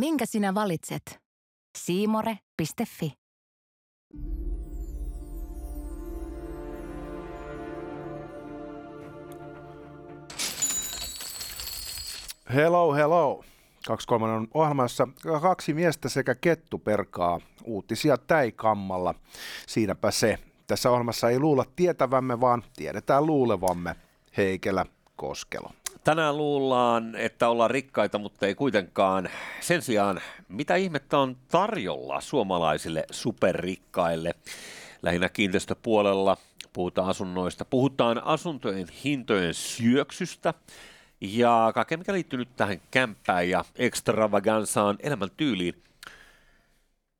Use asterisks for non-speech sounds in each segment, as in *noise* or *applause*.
Minkä sinä valitset? Siimore.fi Hello, hello. 23 on ohjelmassa kaksi miestä sekä kettu perkaa uutisia täikammalla. Siinäpä se. Tässä ohjelmassa ei luulla tietävämme, vaan tiedetään luulevamme. Heikelä Koskelo. Tänään luullaan, että ollaan rikkaita, mutta ei kuitenkaan. Sen sijaan, mitä ihmettä on tarjolla suomalaisille superrikkaille? Lähinnä kiinteistöpuolella puhutaan asunnoista, puhutaan asuntojen hintojen syöksystä ja kaikkea, mikä liittyy nyt tähän kämppään ja extravagansaan elämäntyyliin.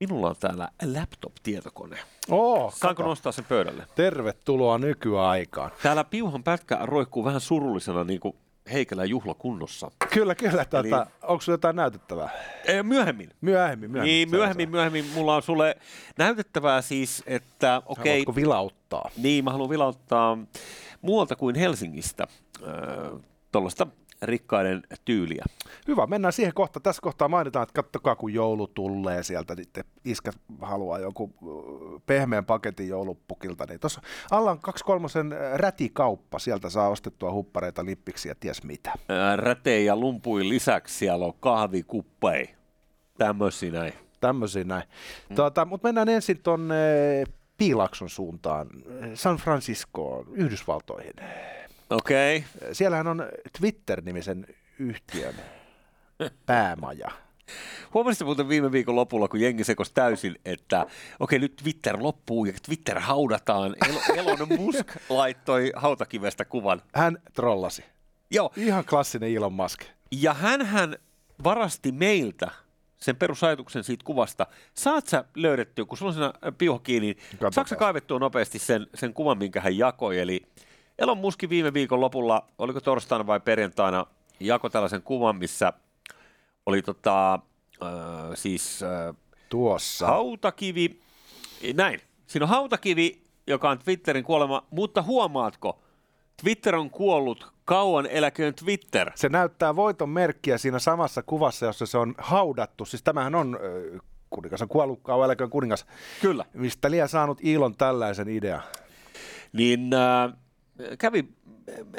Minulla on täällä laptop-tietokone. Oh, Saanko kato. nostaa sen pöydälle? Tervetuloa nykyaikaan. Täällä piuhan pätkä roikkuu vähän surullisena niin kuin Heikelän juhlakunnossa. Kyllä, kyllä. Tuota, Eli- Onko sinulla jotain näytettävää? Ee, myöhemmin. Myöhemmin, myöhemmin. Niin, myöhemmin, se. myöhemmin. Mulla on sulle näytettävää siis, että okei, Haluatko vilauttaa? niin mä haluan vilauttaa muualta kuin Helsingistä tuollaista rikkaiden tyyliä. Hyvä, mennään siihen kohta. Tässä kohtaa mainitaan, että kattokaa kun joulu tulee sieltä, niin te iskät haluaa jonkun äh, pehmeän paketin joulupukilta. Niin tuossa alla on kaksi kolmosen rätikauppa, sieltä saa ostettua huppareita, lippiksi ja ties mitä. Ää, Räteen ja lumpuin lisäksi siellä on kahvikuppei. Tämmöisiä näin. Tämmöisiä näin. Mm. Tuota, Mutta mennään ensin tuonne Piilakson suuntaan, San Franciscoon, Yhdysvaltoihin. Okei. Okay. Siellähän on Twitter-nimisen yhtiön päämaja. Huomasitko muuten viime viikon lopulla, kun jengi sekosi täysin, että okei, nyt Twitter loppuu ja Twitter haudataan. El- *laughs* Elon Musk laittoi hautakivestä kuvan. Hän trollasi. Joo, Ihan klassinen Elon Musk. ja hän varasti meiltä sen perusajatuksen siitä kuvasta. Saat sä löydettyä, kun sulla on siinä piuha kiinni, saatko sä kaivettua nopeasti sen, sen kuvan, minkä hän jakoi? Eli Elon Musk viime viikon lopulla, oliko torstaina vai perjantaina, jakoi tällaisen kuvan, missä oli tota, äh, siis äh, Tuossa. hautakivi, näin, siinä on hautakivi, joka on Twitterin kuolema, mutta huomaatko, Twitter on kuollut, kauan eläköön Twitter. Se näyttää voiton merkkiä siinä samassa kuvassa, jossa se on haudattu. Siis tämähän on ö, kuningas on kuollut, kauan eläköön kuningas. Kyllä. Mistä liian saanut Ilon tällaisen idean? Niin äh, kävi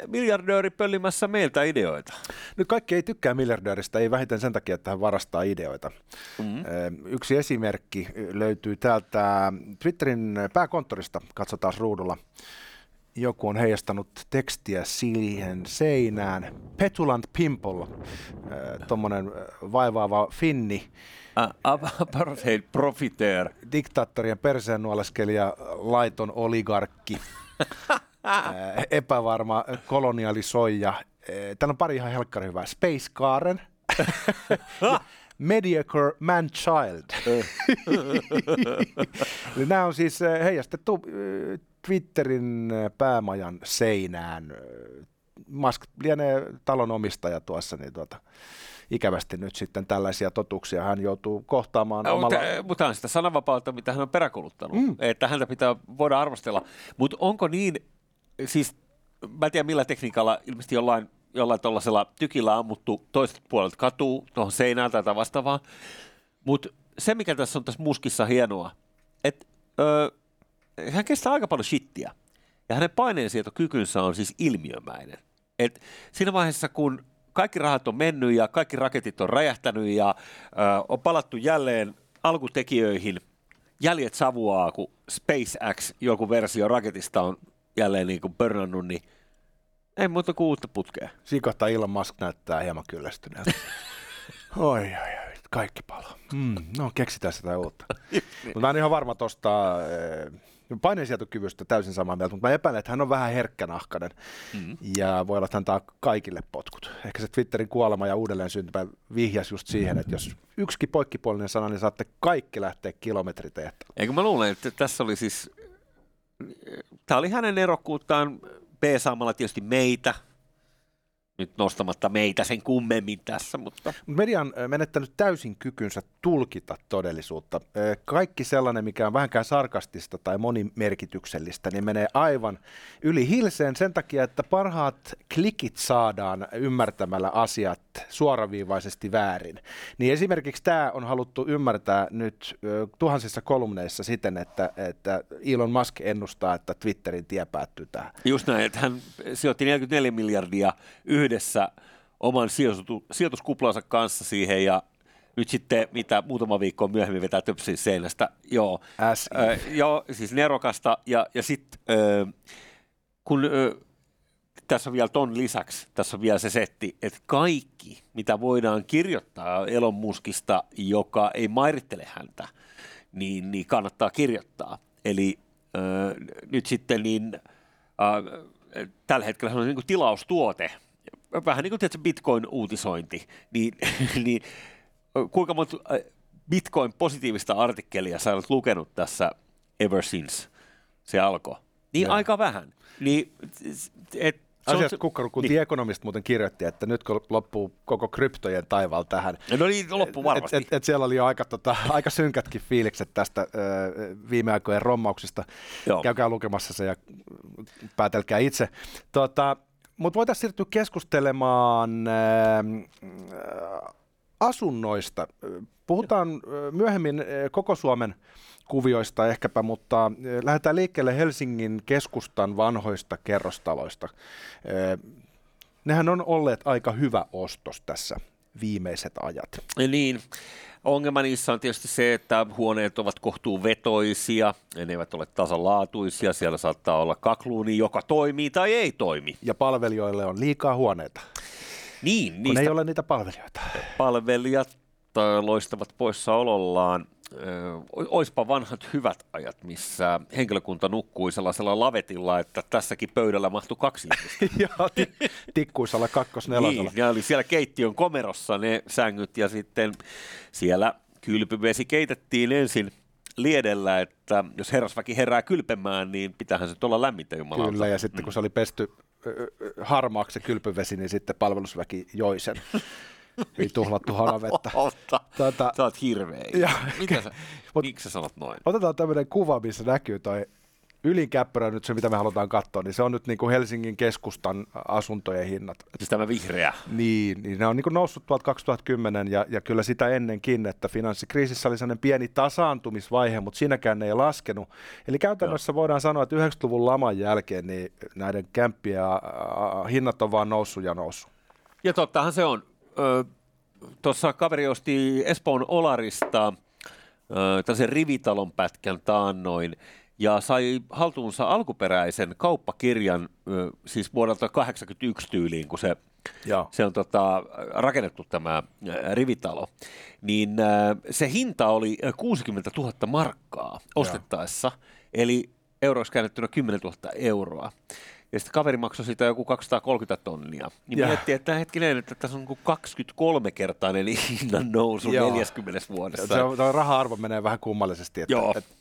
miljardööri pöllimässä meiltä ideoita. Nyt kaikki ei tykkää miljardööristä, ei vähiten sen takia, että hän varastaa ideoita. Mm-hmm. Ö, Yksi esimerkki löytyy täältä Twitterin pääkonttorista, katsotaan ruudulla. Joku on heijastanut tekstiä siihen seinään. Petulant Pimple, tuommoinen vaivaava finni, Apartheid profiteer. diktaattorien perseen nuoleskelija, laiton oligarkki, *laughs* epävarma kolonialisoija. Ää, Täällä on pari ihan helkkari hyvää. Space Karen, *laughs* Mediocre Man Child. *laughs* Eli nämä on siis heijastettu Twitterin ää, päämajan seinään. Ää, Musk lienee talon omistaja tuossa, niin tuota, ikävästi nyt sitten tällaisia totuuksia hän joutuu kohtaamaan No, omalla... mutta, mutta on sitä sananvapautta, mitä hän on peräkuluttanut, mm. että häntä pitää voida arvostella. Mutta onko niin, siis mä en tiedä millä tekniikalla, ilmeisesti jollain, jollain tuollaisella tykillä ammuttu toiselta puolelta katuu tuohon seinään tai vastaavaa, mutta se mikä tässä on tässä muskissa hienoa, että hän kestää aika paljon shittiä ja hänen paineensietokykynsä on siis ilmiömäinen. Et siinä vaiheessa, kun kaikki rahat on mennyt ja kaikki raketit on räjähtänyt ja ö, on palattu jälleen alkutekijöihin, jäljet savuaa, kun SpaceX, joku versio raketista on jälleen niin kuin burnannut, niin ei muuta kuin uutta putkea. Siinä kohtaa Elon Musk näyttää hieman kyllästyneeltä. *laughs* oi, oi, oi, kaikki palaa. Mm, no, keksitään sitä uutta. *laughs* mutta mä en ihan varma tuosta paineensietokyvystä täysin samaa mieltä, mutta mä epäilen, että hän on vähän herkkänahkainen Mm. ja voi olla, että hän antaa kaikille potkut. Ehkä se Twitterin kuolema ja uudelleen syntymä vihjas just siihen, että jos yksikin poikkipuolinen sana, niin saatte kaikki lähteä kilometritehtaalle. Eikö mä luulen, että tässä oli siis, tämä oli hänen erokkuuttaan B-saamalla tietysti meitä, nyt nostamatta meitä sen kummemmin tässä, mutta... Media on menettänyt täysin kykynsä tulkita todellisuutta. Kaikki sellainen, mikä on vähänkään sarkastista tai monimerkityksellistä, niin menee aivan yli hilseen sen takia, että parhaat klikit saadaan ymmärtämällä asiat suoraviivaisesti väärin. Niin esimerkiksi tämä on haluttu ymmärtää nyt tuhansissa kolumneissa siten, että, että Elon Musk ennustaa, että Twitterin tie päättyy tähän. Just näin, että hän sijoitti 44 miljardia yhdessä oman sijoituskuplansa kanssa siihen ja nyt sitten, mitä muutama viikko myöhemmin vetää töpsin seinästä, joo, äh, joo siis nerokasta, ja, ja sitten äh, kun äh, tässä on vielä ton lisäksi, tässä on vielä se setti, että kaikki, mitä voidaan kirjoittaa Elon Muskista, joka ei mairittele häntä, niin, niin kannattaa kirjoittaa. Eli äh, nyt sitten niin, äh, tällä hetkellä se on niin kuin tilaustuote, vähän niin kuin tietysti Bitcoin-uutisointi, niin, *laughs* niin kuinka monta Bitcoin positiivista artikkelia sä olet lukenut tässä ever since se alkoi? Niin ja. aika vähän. Niin, et, Asiat kukkaru, kun niin. The Economist muuten kirjoitti, että nyt kun loppuu koko kryptojen taival tähän. No niin, loppuu varmasti. Et, et, et siellä oli jo aika, tota, *laughs* aika synkätkin fiilikset tästä ö, viime aikojen rommauksista. Joo. Käykää lukemassa se ja päätelkää itse. Tota, Mutta voitaisiin siirtyä keskustelemaan ö, asunnoista. Puhutaan myöhemmin koko Suomen kuvioista ehkäpä, mutta lähdetään liikkeelle Helsingin keskustan vanhoista kerrostaloista. Nehän on olleet aika hyvä ostos tässä viimeiset ajat. Niin, ongelma niissä on tietysti se, että huoneet ovat kohtuu vetoisia, ne eivät ole tasalaatuisia, siellä saattaa olla kakluuni, joka toimii tai ei toimi. Ja palvelijoille on liikaa huoneita. Niin, kun niistä ei ole niitä palvelijoita. Palvelijat loistavat poissaolollaan. Oispa vanhat hyvät ajat, missä henkilökunta nukkui sellaisella lavetilla, että tässäkin pöydällä mahtui kaksi *laughs* Joo, t- tikkuisella kakkosnelosella. Niin, ja oli siellä keittiön komerossa ne sängyt ja sitten siellä kylpyvesi keitettiin ensin liedellä, että jos herrasväki herää kylpemään, niin pitähän se olla lämmintä jumalauta. Kyllä, ja sitten kun se oli pesty harmaaksi se kylpyvesi, niin sitten palvelusväki joi sen. *laughs* Ei tuhlattu hanavettä. Tuota, sä oot hirveä. Ja, Mitä sä, *laughs* miksi sä sanot noin? Otetaan tämmöinen kuva, missä näkyy toi ylinkäppärä nyt se, mitä me halutaan katsoa, niin se on nyt niin kuin Helsingin keskustan asuntojen hinnat. Siis tämä vihreä. Niin, niin ne on niin kuin noussut tuolta 2010 ja, ja kyllä sitä ennenkin, että finanssikriisissä oli sellainen pieni tasaantumisvaihe, mutta siinäkään ei laskenut. Eli käytännössä Joo. voidaan sanoa, että 90-luvun laman jälkeen niin näiden kämppien hinnat on vaan noussut ja noussut. Ja tottahan se on. Tuossa kaveri osti Espoon Olarista tällaisen rivitalon pätkän taannoin, ja sai haltuunsa alkuperäisen kauppakirjan, siis vuodelta 1981 tyyliin, kun se, se on tota, rakennettu tämä rivitalo, niin se hinta oli 60 000 markkaa ostettaessa, Joo. eli euroiksi käännettynä 10 000 euroa. Ja sitten kaveri maksoi siitä joku 230 tonnia. Niin ja. miettii, että hetkinen, että tässä on 23-kertainen hinnan nousu Joo. 40 vuodessa. Se on, raha-arvo menee vähän kummallisesti. Että, Joo. Että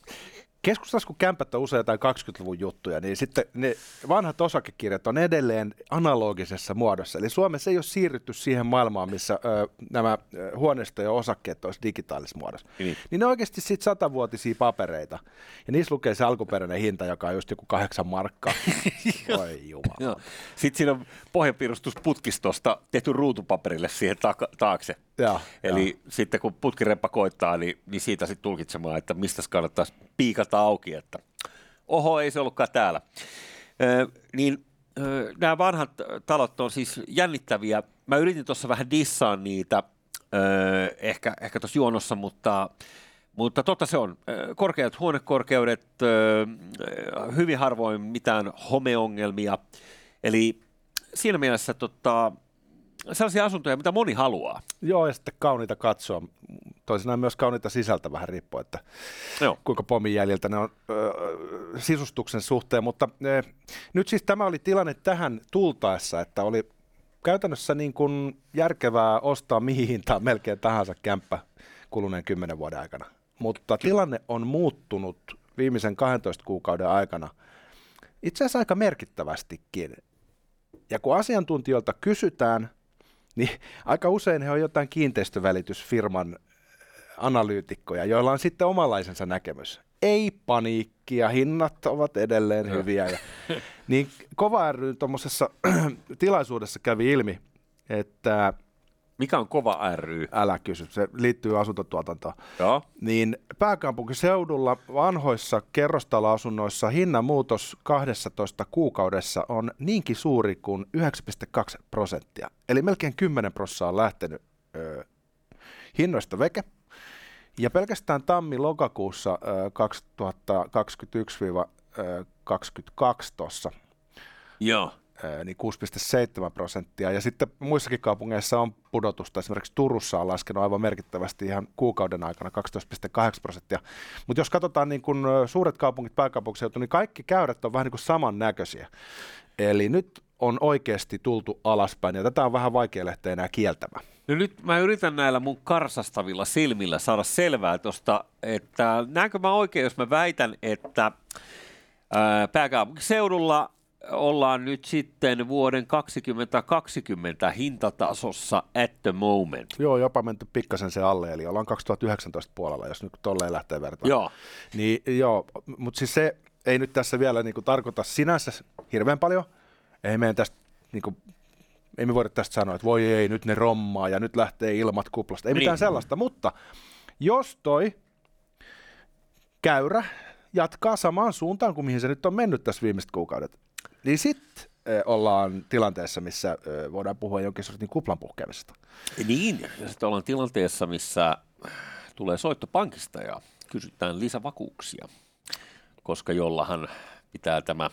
Keskustassa, kun kämpät on usein jotain 20-luvun juttuja, niin sitten ne vanhat osakekirjat on edelleen analogisessa muodossa. Eli Suomessa ei ole siirrytty siihen maailmaan, missä ö, nämä huoneisto- ja osakkeet olisi digitaalisessa muodossa. Niin. niin ne on oikeasti sitten satavuotisia papereita. Ja niissä lukee se alkuperäinen hinta, joka on just joku kahdeksan markkaa. *laughs* Oi jumala. Sitten siinä on pohjanpiirustusputkistosta tehty ruutupaperille siihen ta- taakse. Ja, Eli ja. sitten kun putkireppa koittaa, niin, niin siitä sitten tulkitsemaan, että mistä kannattaisi piikata auki, että oho, ei se ollutkaan täällä. Ö, niin ö, nämä vanhat talot on siis jännittäviä. Mä yritin tuossa vähän dissaa niitä ö, ehkä, ehkä tuossa juonossa, mutta, mutta totta se on. Korkeat huonekorkeudet, hyvin harvoin mitään homeongelmia. Eli siinä mielessä tota, sellaisia asuntoja, mitä moni haluaa. Joo, ja sitten kauniita katsoa. Toisinaan myös kauniita sisältä vähän riippuu, että Joo. kuinka pomin jäljiltä ne on ö, sisustuksen suhteen. Mutta ö, nyt siis tämä oli tilanne tähän tultaessa, että oli käytännössä niin kuin järkevää ostaa mihin hintaan melkein tahansa kämppä kuluneen kymmenen vuoden aikana. Mutta tilanne on muuttunut viimeisen 12 kuukauden aikana itse asiassa aika merkittävästikin. Ja kun asiantuntijoilta kysytään, *laughs* niin aika usein he on jotain kiinteistövälitysfirman analyytikkoja, joilla on sitten omanlaisensa näkemys. Ei paniikkia, hinnat ovat edelleen hyviä. Ja, *laughs* niin Kova ry tuommoisessa *clears throat* tilaisuudessa kävi ilmi, että Mikä on kova ry? älä kysy, se liittyy asuntotuotantoon. Joo. Niin pääkaupunkiseudulla vanhoissa kerrostaloasunnoissa hinnan muutos 12 kuukaudessa on niinkin suuri kuin 9,2 prosenttia. Eli melkein 10 prosenttia on lähtenyt ö, hinnoista veke. Ja pelkästään tammi-lokakuussa ö, 2021-2022 tuossa Joo. Niin 6,7 prosenttia. Ja sitten muissakin kaupungeissa on pudotusta. Esimerkiksi Turussa on laskenut aivan merkittävästi ihan kuukauden aikana 12,8 prosenttia. Mutta jos katsotaan niin kun suuret kaupungit, pääkaupunkiseutu, niin kaikki käyrät on vähän niin kuin samannäköisiä. Eli nyt on oikeasti tultu alaspäin, ja tätä on vähän vaikea lähteä enää kieltämään. No nyt mä yritän näillä mun karsastavilla silmillä saada selvää tuosta, että näenkö mä oikein, jos mä väitän, että ää, pääkaupunkiseudulla ollaan nyt sitten vuoden 2020 hintatasossa at the moment. Joo, jopa menty pikkasen se alle, eli ollaan 2019 puolella, jos nyt tolleen lähtee vertaan. Joo. Niin joo, mutta siis se ei nyt tässä vielä niinku tarkoita sinänsä hirveän paljon. Ei meidän tästä, niinku, ei me voida tästä sanoa, että voi ei, nyt ne rommaa ja nyt lähtee ilmat kuplasta. Ei mitään Niin. sellaista, mutta jos toi käyrä jatkaa samaan suuntaan kuin mihin se nyt on mennyt tässä viimeiset kuukaudet, niin sitten ollaan tilanteessa, missä voidaan puhua jonkin sortin kuplan puhkeamisesta. Niin, ja sitten ollaan tilanteessa, missä tulee soitto pankista ja kysytään lisävakuuksia, koska jollahan pitää tämä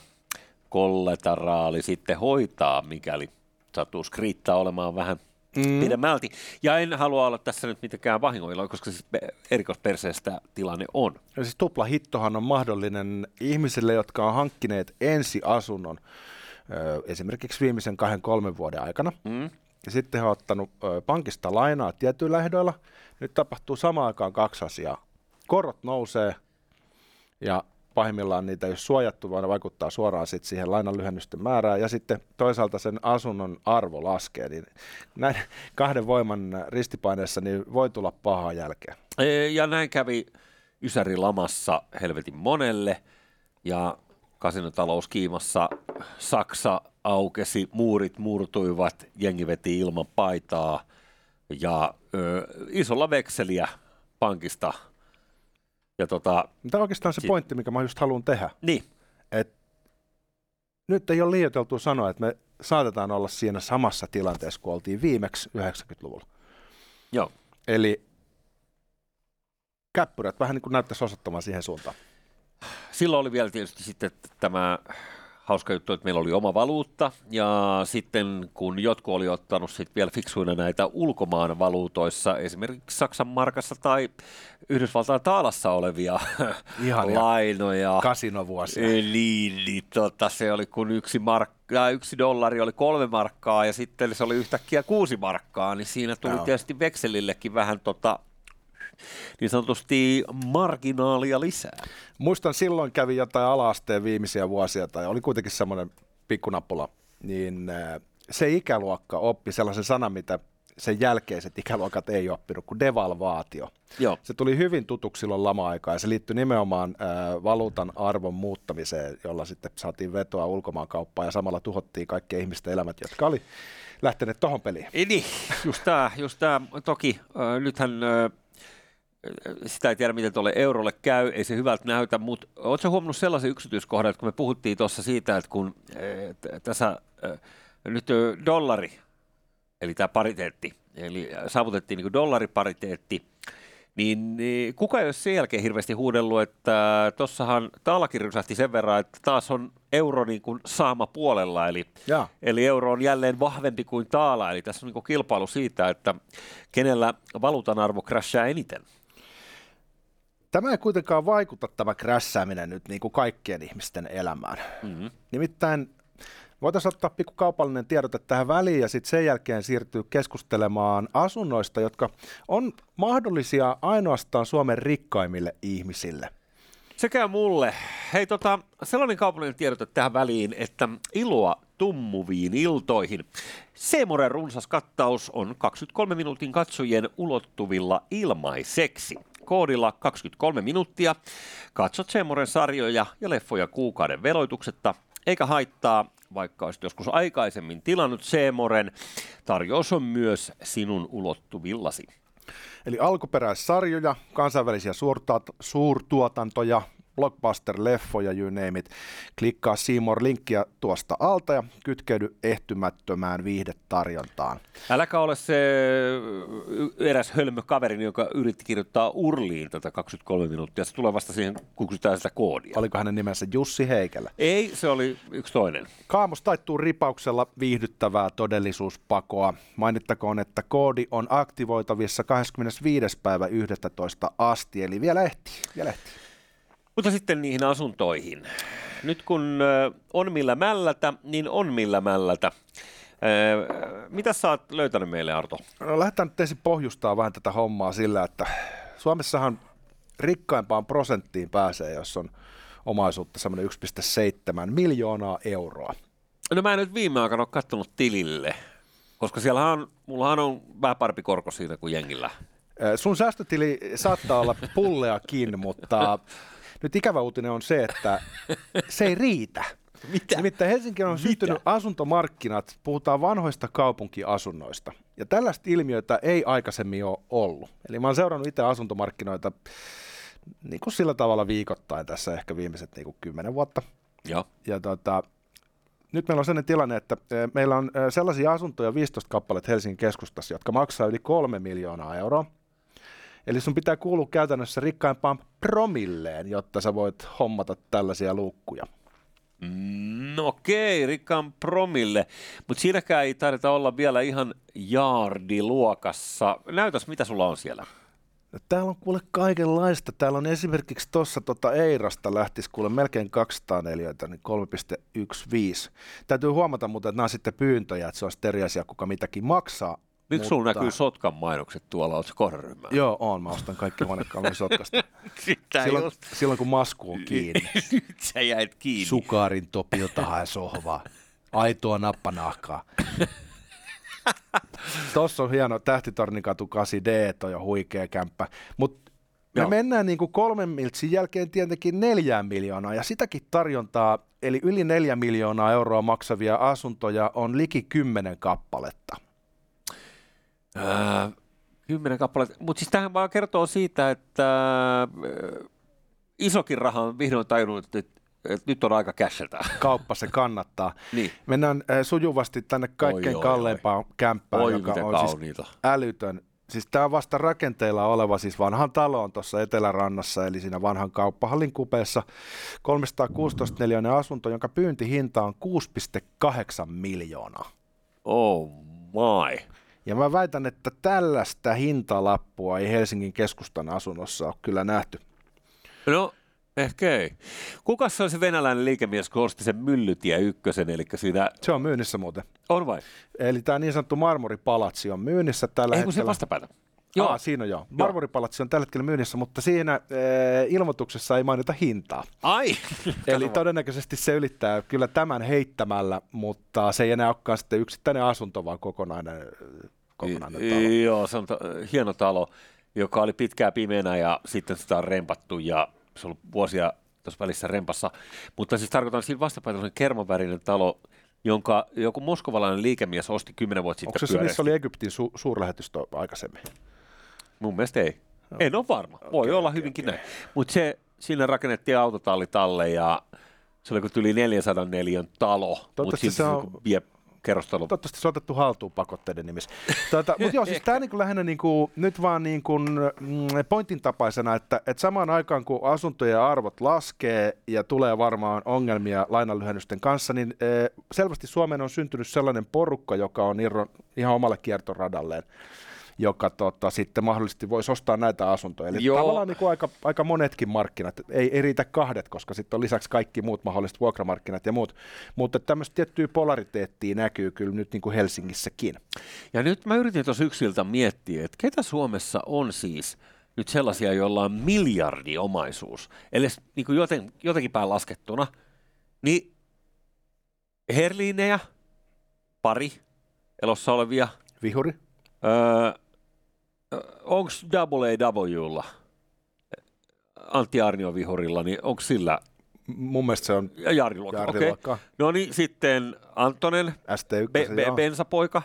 kolletaraali sitten hoitaa, mikäli sattuu skriittaa olemaan vähän mm. pidemmälti. Ja en halua olla tässä nyt mitenkään vahingoilla, koska siis pe- erikoisperseestä tilanne on. Ja siis tuplahittohan on mahdollinen ihmisille, jotka on hankkineet ensiasunnon esimerkiksi viimeisen kahden kolmen vuoden aikana. Mm. Ja sitten he on ottanut pankista lainaa tietyillä ehdoilla. Nyt tapahtuu samaan aikaan kaksi asiaa. Korot nousee ja pahimmillaan niitä ei ole suojattu, vaan ne vaikuttaa suoraan sit siihen lainan lyhennysten määrään. Ja sitten toisaalta sen asunnon arvo laskee. Niin näin kahden voiman ristipaineessa niin voi tulla pahaa jälkeä. E, Ja näin kävi Ysäri lamassa helvetin monelle ja kasinotalouskiimassa Saksa aukesi, muurit murtuivat, jengi veti ilman paitaa ja ö, isolla vekseliä pankista. Ja tota, Tämä on oikeastaan se Si- pointti, mikä mä just haluan tehdä. niin, Et nyt ei ole liioiteltu sanoa, että me saatetaan olla siinä samassa tilanteessa kuin oltiin viimeksi 90-luvulla. joo. Eli käppyrät vähän niin kuin näyttäisi osoittamaan siihen suuntaan. Silloin oli vielä tietysti sitten tämä hauska juttu, että meillä oli oma valuutta, ja sitten kun jotkut oli ottanut sitten vielä fiksuina näitä ulkomaan valuutoissa, esimerkiksi Saksan markassa tai Yhdysvaltain taalassa olevia *laughs* Ihania. lainoja, Kasinovuosia. Eli niin, tota, se oli kun yksi, mark- äh, yksi dollari oli kolme markkaa ja sitten se oli yhtäkkiä kuusi markkaa, niin siinä tuli Joo. tietysti vekselillekin vähän tota, niin sanotusti marginaalia lisää. Muistan silloin kävi jotain ala-asteen viimeisiä vuosia, tai oli kuitenkin semmoinen pikkunappula, niin äh, se ikäluokka oppi sellaisen sanan, mitä sen jälkeiset ikäluokat ei oppinut, kuin devalvaatio. Joo. Se tuli hyvin tutuksi silloin lama-aikaa ja se liittyi nimenomaan äh, valuutan arvon muuttamiseen, jolla sitten saatiin vetoa ulkomaankauppaan ja samalla tuhottiin kaikkien ihmisten elämät, jotka oli lähteneet tohon peliin. Ei niin, just tämä, just tää. toki äh, nythän äh, sitä ei tiedä, miten tuolle eurolle käy, ei se hyvältä näytä, mutta oletko huomannut sellaisen yksityiskohdan, että kun me puhuttiin tuossa siitä, että kun t- tässä äh, nyt äh, dollari, eli tämä pariteetti, eli saavutettiin niin dollaripariteetti, niin kuka ei ole sen jälkeen hirveästi huudellut, että tuossahan taallakin rysähti sen verran, että taas on euro niin kuin saama puolella, eli. Eli euro on jälleen vahvempi kuin taala, eli tässä on niin kilpailu siitä, että kenellä valuutan arvo crashaa eniten. Tämä ei kuitenkaan vaikuta tämä krässääminen nyt niin kuin kaikkien ihmisten elämään. Mm-hmm. Nimittäin voitaisiin ottaa pikku kaupallinen tiedote tähän väliin ja sitten sen jälkeen siirtyä keskustelemaan asunnoista, jotka on mahdollisia ainoastaan Suomen rikkaimmille ihmisille. Sekä mulle. Hei, tota, sellainen kaupallinen tiedote tähän väliin, että iloa tummuviin iltoihin. Seemoren runsas kattaus on 23 minuutin katsojien ulottuvilla ilmaiseksi. Koodilla 23 minuuttia katsot Seemoren sarjoja ja leffoja kuukauden veloituksetta, eikä haittaa, vaikka olisit joskus aikaisemmin tilannut Seemoren. Tarjous on myös sinun ulottuvillasi. Eli alkuperäissarjoja, kansainvälisiä suurtuotantoja, blockbuster-leffoja, you name it. Klikkaa Seymour-linkkiä tuosta alta ja kytkeydy ehtymättömään viihdetarjontaan. Äläkä ole se eräs hölmö kaveri, joka yritti kirjoittaa Urliin tätä 23 minuuttia. Se tulee vasta siihen, kun kysytään sitä koodia. Oliko hänen nimensä Jussi Heikelä? Ei, se oli yksi toinen. Kaamos taittuu ripauksella viihdyttävää todellisuuspakoa. Mainittakoon, että koodi on aktivoitavissa 25. päivä 11. asti, eli vielä ehtii. Vielä ehtii. Mutta sitten niihin asuntoihin. Nyt kun on millä mällätä, niin on millä mällätä. Mitä sä oot löytänyt meille, Arto? No, lähdetään nyt ensin pohjustaa vähän tätä hommaa sillä, että Suomessahan rikkaimpaan prosenttiin pääsee, jos on omaisuutta semmoinen 1,7 miljoonaa euroa. No mä en nyt viime aikana ole katsonut tilille, koska siellä on, mullahan on vähän parempi korko siitä kuin jengillä. Sun säästötili saattaa olla pulleakin, mutta nyt ikävä uutinen on se, että *laughs* se ei riitä. Mitä? Nimittäin Helsinki on syntynyt asuntomarkkinat, puhutaan vanhoista kaupunkiasunnoista. Ja tällaista ilmiötä ei aikaisemmin ole ollut. Eli mä oon seurannut itse asuntomarkkinoita niin kuin sillä tavalla viikoittain tässä ehkä viimeiset niin kuin kymmenen vuotta. Joo. Ja tota, nyt meillä on sellainen tilanne, että meillä on sellaisia asuntoja 15 kappaletta Helsingin keskustassa, jotka maksaa yli kolme miljoonaa euroa. Eli sun pitää kuulua käytännössä rikkaimpaan promilleen, jotta sä voit hommata tällaisia luukkuja. Mm, okei, rikkaan promille, mutta siinäkään ei taideta olla vielä ihan jaardiluokassa. Näytäs, mitä sulla on siellä? No, täällä on kuule kaikenlaista. Täällä on esimerkiksi tuossa tota Eirasta lähtisi kuule melkein 200 neliöitä, niin 3,15. Täytyy huomata muuten, että nämä on sitten pyyntöjä, että se on eri asia, kuka mitäkin maksaa. Miksi mutta... sulla näkyy Sotkan mainokset tuolla, oletko kohderyhmää? Joo, on. Mä ostan kaikki huonekalun *laughs* Sotkasta. silloin, just... silloin, kun masku on kiinni. *laughs* Nyt sä jäit kiinni. Sukarin topilta hae sohvaa. Aitoa nappanahkaa. *laughs* Tossa on hieno Tähtitornikatu 8D, toi on huikea kämppä. Mutta me Joo. mennään niin kuin kolmen miltsin jälkeen tietenkin neljään miljoonaa, ja sitäkin tarjontaa, eli yli neljä miljoonaa euroa maksavia asuntoja on liki kymmenen kappaletta. Öö, kymmenen kappaletta. Mutta siis tähän vaan kertoo siitä, että öö, isokin raha on vihdoin tajunnut, että, että nyt on aika cashata. Kauppa se kannattaa. *laughs* niin. Mennään äh, sujuvasti tänne kaikkein oi, kalleimpaan oi. kämppään, oi, joka on kauniita. siis älytön. Siis tämä on vasta rakenteilla oleva, siis vanhan talo on tuossa Etelärannassa, eli siinä vanhan kauppahallin kupeessa. 316 neliöinen asunto, jonka pyyntihinta on 6,8 miljoonaa. Oh my. Ja mä väitän, että tällaista hintalappua ei Helsingin keskustan asunnossa ole kyllä nähty. No, ehkä ei. Kuka se on se venäläinen liikemies, kun osti sen Myllytie ykkösen, eli siinä... Se on myynnissä muuten. On vai? Eli tämä niin sanottu marmoripalatsi on myynnissä tällä ei, hetkellä. Ei kun se vastapäätä. Joo. Aa, siinä on joo. Marmoripalatsi on tällä hetkellä myynnissä, mutta siinä e, ilmoituksessa ei mainita hintaa. Ai! *laughs* Eli todennäköisesti se ylittää kyllä tämän heittämällä, mutta se ei enää olekaan sitten yksittäinen asunto, vaan kokonainen kokonainen talo. Joo, se on ta- hieno talo, joka oli pitkään pimeänä ja sitten sitä on rempattu ja se on ollut vuosia tuossa välissä rempassa. Mutta siis tarkoitan siinä vastapäätä kermovärinen talo, jonka joku moskovalainen liikemies osti kymmenen vuotta sitten Onko se se, missä oli Egyptin su- suurlähetystö aikaisemmin? Mun mielestä ei. No. En ole varma. Voi okay, olla okay, hyvinkin okay. näin. Mutta se, siinä rakennettiin autotalli talle ja se oli yli 400 neliön talo, mutta se on... vie kerrostalo. Toivottavasti se on otettu haltuun pakotteiden nimissä. Tuota, mutta joo, siis *laughs* tämä niinku lähinnä niinku, nyt vaan niinku, mm, pointin tapaisena, että, että samaan aikaan kun asuntojen arvot laskee ja tulee varmaan ongelmia lainanlyhennysten kanssa, niin e, selvästi Suomeen on syntynyt sellainen porukka, joka on ihan omalle kiertoradalleen joka tota, sitten mahdollisesti voisi ostaa näitä asuntoja. Eli Joo. tavallaan niin kuin aika, aika monetkin markkinat, ei, ei riitä kahdet, koska sitten on lisäksi kaikki muut mahdolliset vuokramarkkinat ja muut, mutta tämmöistä tiettyä polariteettia näkyy kyllä nyt niin kuin Helsingissäkin. Ja nyt mä yritin tuossa yksiltä miettiä, että ketä Suomessa on siis nyt sellaisia, joilla on miljardiomaisuus, eli niin kuin joten, jotenkin päin laskettuna, niin Herliinejä, pari elossa olevia, Vihuri? öö, onko WAWlla, Antti Arnio vihurilla, niin onko sillä Mun mielestä se on ja Jaariluokka? Okei. Jaariluokkaa. No niin, sitten Antonen, ST1. be, be, bensapoika.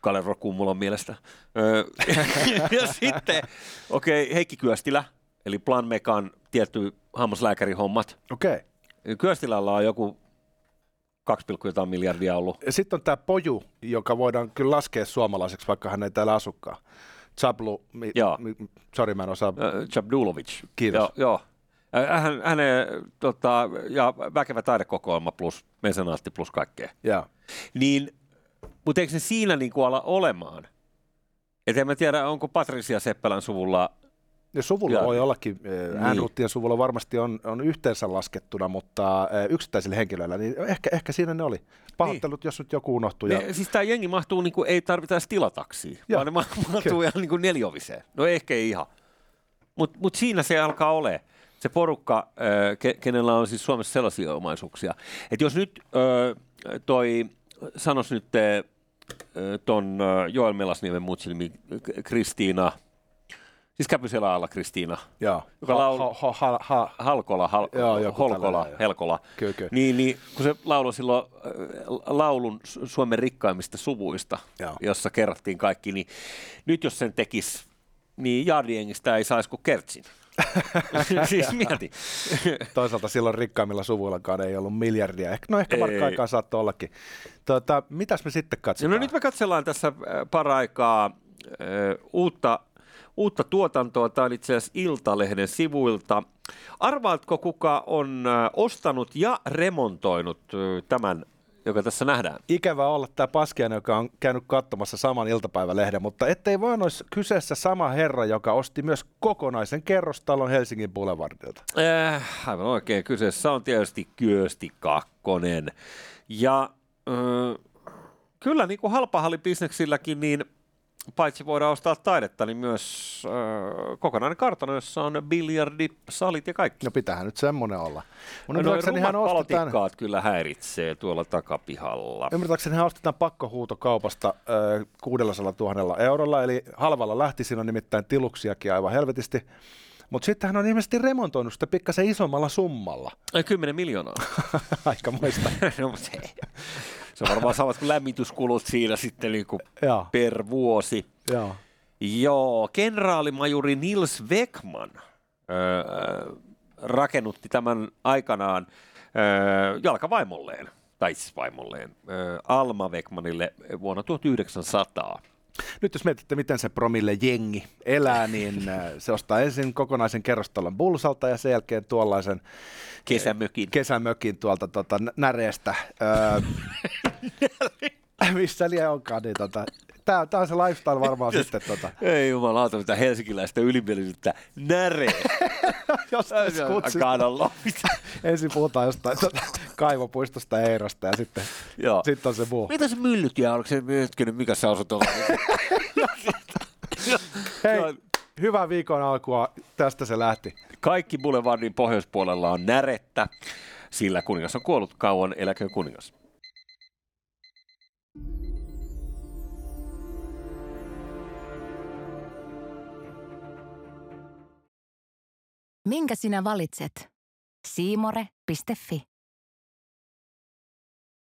Kalervo Kummulan mielestä. *laughs* Ja sitten, okei, okay, Heikki Kyöstilä, eli Plan Mekan tietty hammaslääkärihommat. Okei. Kyöstilällä on joku 2, jotain miljardia ollut. Sitten on tämä Poju, joka voidaan kyllä laskea suomalaiseksi, vaikka hän ei täällä asukaan. Zablu, mi, Joo. mi, sorry mä en osaa. Chabdulovic. Kiitos. Joo, joo. Hän, hänen, tota, ja väkevä taidekokoelma plus mesenaatti plus kaikkea. Joo. Niin, mutta eikö se siinä niin kuin ala olemaan? Et en mä tiedä, onko Patricia Seppälän suvulla Ja suvulla Joo. voi ollakin, Niin. niin. Äänruuttien suvulla varmasti on, on yhteensä laskettuna, mutta eh, yksittäisillä henkilöillä, niin ehkä, ehkä siinä ne oli. Pahoittelut, niin. jos nyt joku unohtui. Ja, Ne, siis tämä jengi mahtuu, niin kuin, ei tarvita edes tilataksiin, Joo. vaan ne ma- mahtuu ihan niin kuin nelioviseen. No ehkä ei ihan. Mutta mut siinä se alkaa ole. Se porukka, ö, ke, kenellä on siis Suomessa sellaisia omaisuuksia. Että jos nyt toi, sanos nyt ö, ton Joel Melasniemen mutsilmi Kristiina, siis Käpyselä alla Kristiina, joo. Joka laul- ha, ha, ha, ha, Halkola, hal, Joo, Holkola, joo. Helkola. Kyllä, kyllä. Niin, niin, kun se lauloi silloin äh, laulun Su- Suomen rikkaimmista suvuista, Joo. jossa kerrattiin kaikki, niin nyt jos sen tekisi, niin Jardiengistä ei saisi kuin Kertsin. *laughs* siis mieti. Toisaalta silloin rikkaimmilla suvuillakaan ei ollut miljardia. Ehkä, no ehkä Ei. markka-aikaan saattoi ollakin. Tota, mitäs me sitten katsotaan? No nyt me katsellaan tässä äh, paraikaa äh, uutta, uutta tuotantoa. Tämä on itse asiassa Iltalehden sivuilta. Arvaatko, kuka on äh, ostanut ja remontoinut äh, tämän, joka tässä nähdään? Ikävä olla tämä Paskiainen, joka on käynyt katsomassa saman iltapäivälehden, mutta ettei vaan olisi kyseessä sama herra, joka osti myös kokonaisen kerrostalon Helsingin Boulevardilta. Äh, aivan oikein. Kyseessä on tietysti Kyösti Kakkonen. Ja äh, kyllä niin kuin halpahallibisneksilläkin, niin paitsi voidaan ostaa taidetta, niin myös äh, kokonainen kartano, jossa on biljardi, salit ja kaikki. No pitäähän nyt semmoinen olla. Mun No, rumat hän ostetaan, kyllä häiritsee tuolla takapihalla. ymmärtääkseni hän ostetaan pakkohuutokaupasta ö, 600 000 eurolla, eli halvalla lähti, siinä on nimittäin tiluksiakin aivan helvetisti. Mutta sitten hän on ilmeisesti remontoinut sitä pikkasen isommalla summalla. Ai, 10 miljoonaa. *laughs* Aika muista. *laughs* no, se, se on varmaan samat kuin lämmityskulut siinä sitten niin kuin per vuosi. joo. Joo, kenraalimajuri Nils Beckman öö, rakennutti tämän aikanaan öö, jalkavaimolleen, tai siis vaimolleen, öö, Alma Beckmanille vuonna 1900. Nyt jos mietitte, miten se promille jengi elää, niin äh, se ostaa ensin kokonaisen kerrostalon Bulsalta ja sen jälkeen tuollaisen *laughs* Kesämökin. kesämökin tuolta tota, nä- näreestä. Öö, *laughs* missä liian onkaan, niin tota, tää, tää on se lifestyle varmaan *laughs* sitten, tota, Ei jumalauta, mitä helsinkiläistä ylimielisyyttä näre. jos kutsit, ensin puhutaan jostain tota, kaivopuistosta Eerosta ja sitten, Joo. sitten on se muu. Mitä se myllyt ja onko se hetkinen, mikä se asut on? *laughs* Hei, hyvää viikon alkua, tästä se lähti. Kaikki Boulevardin pohjoispuolella on närettä, sillä kuningas on kuollut kauan, eläköön kuningas. Minkä sinä valitset? Siimore.fi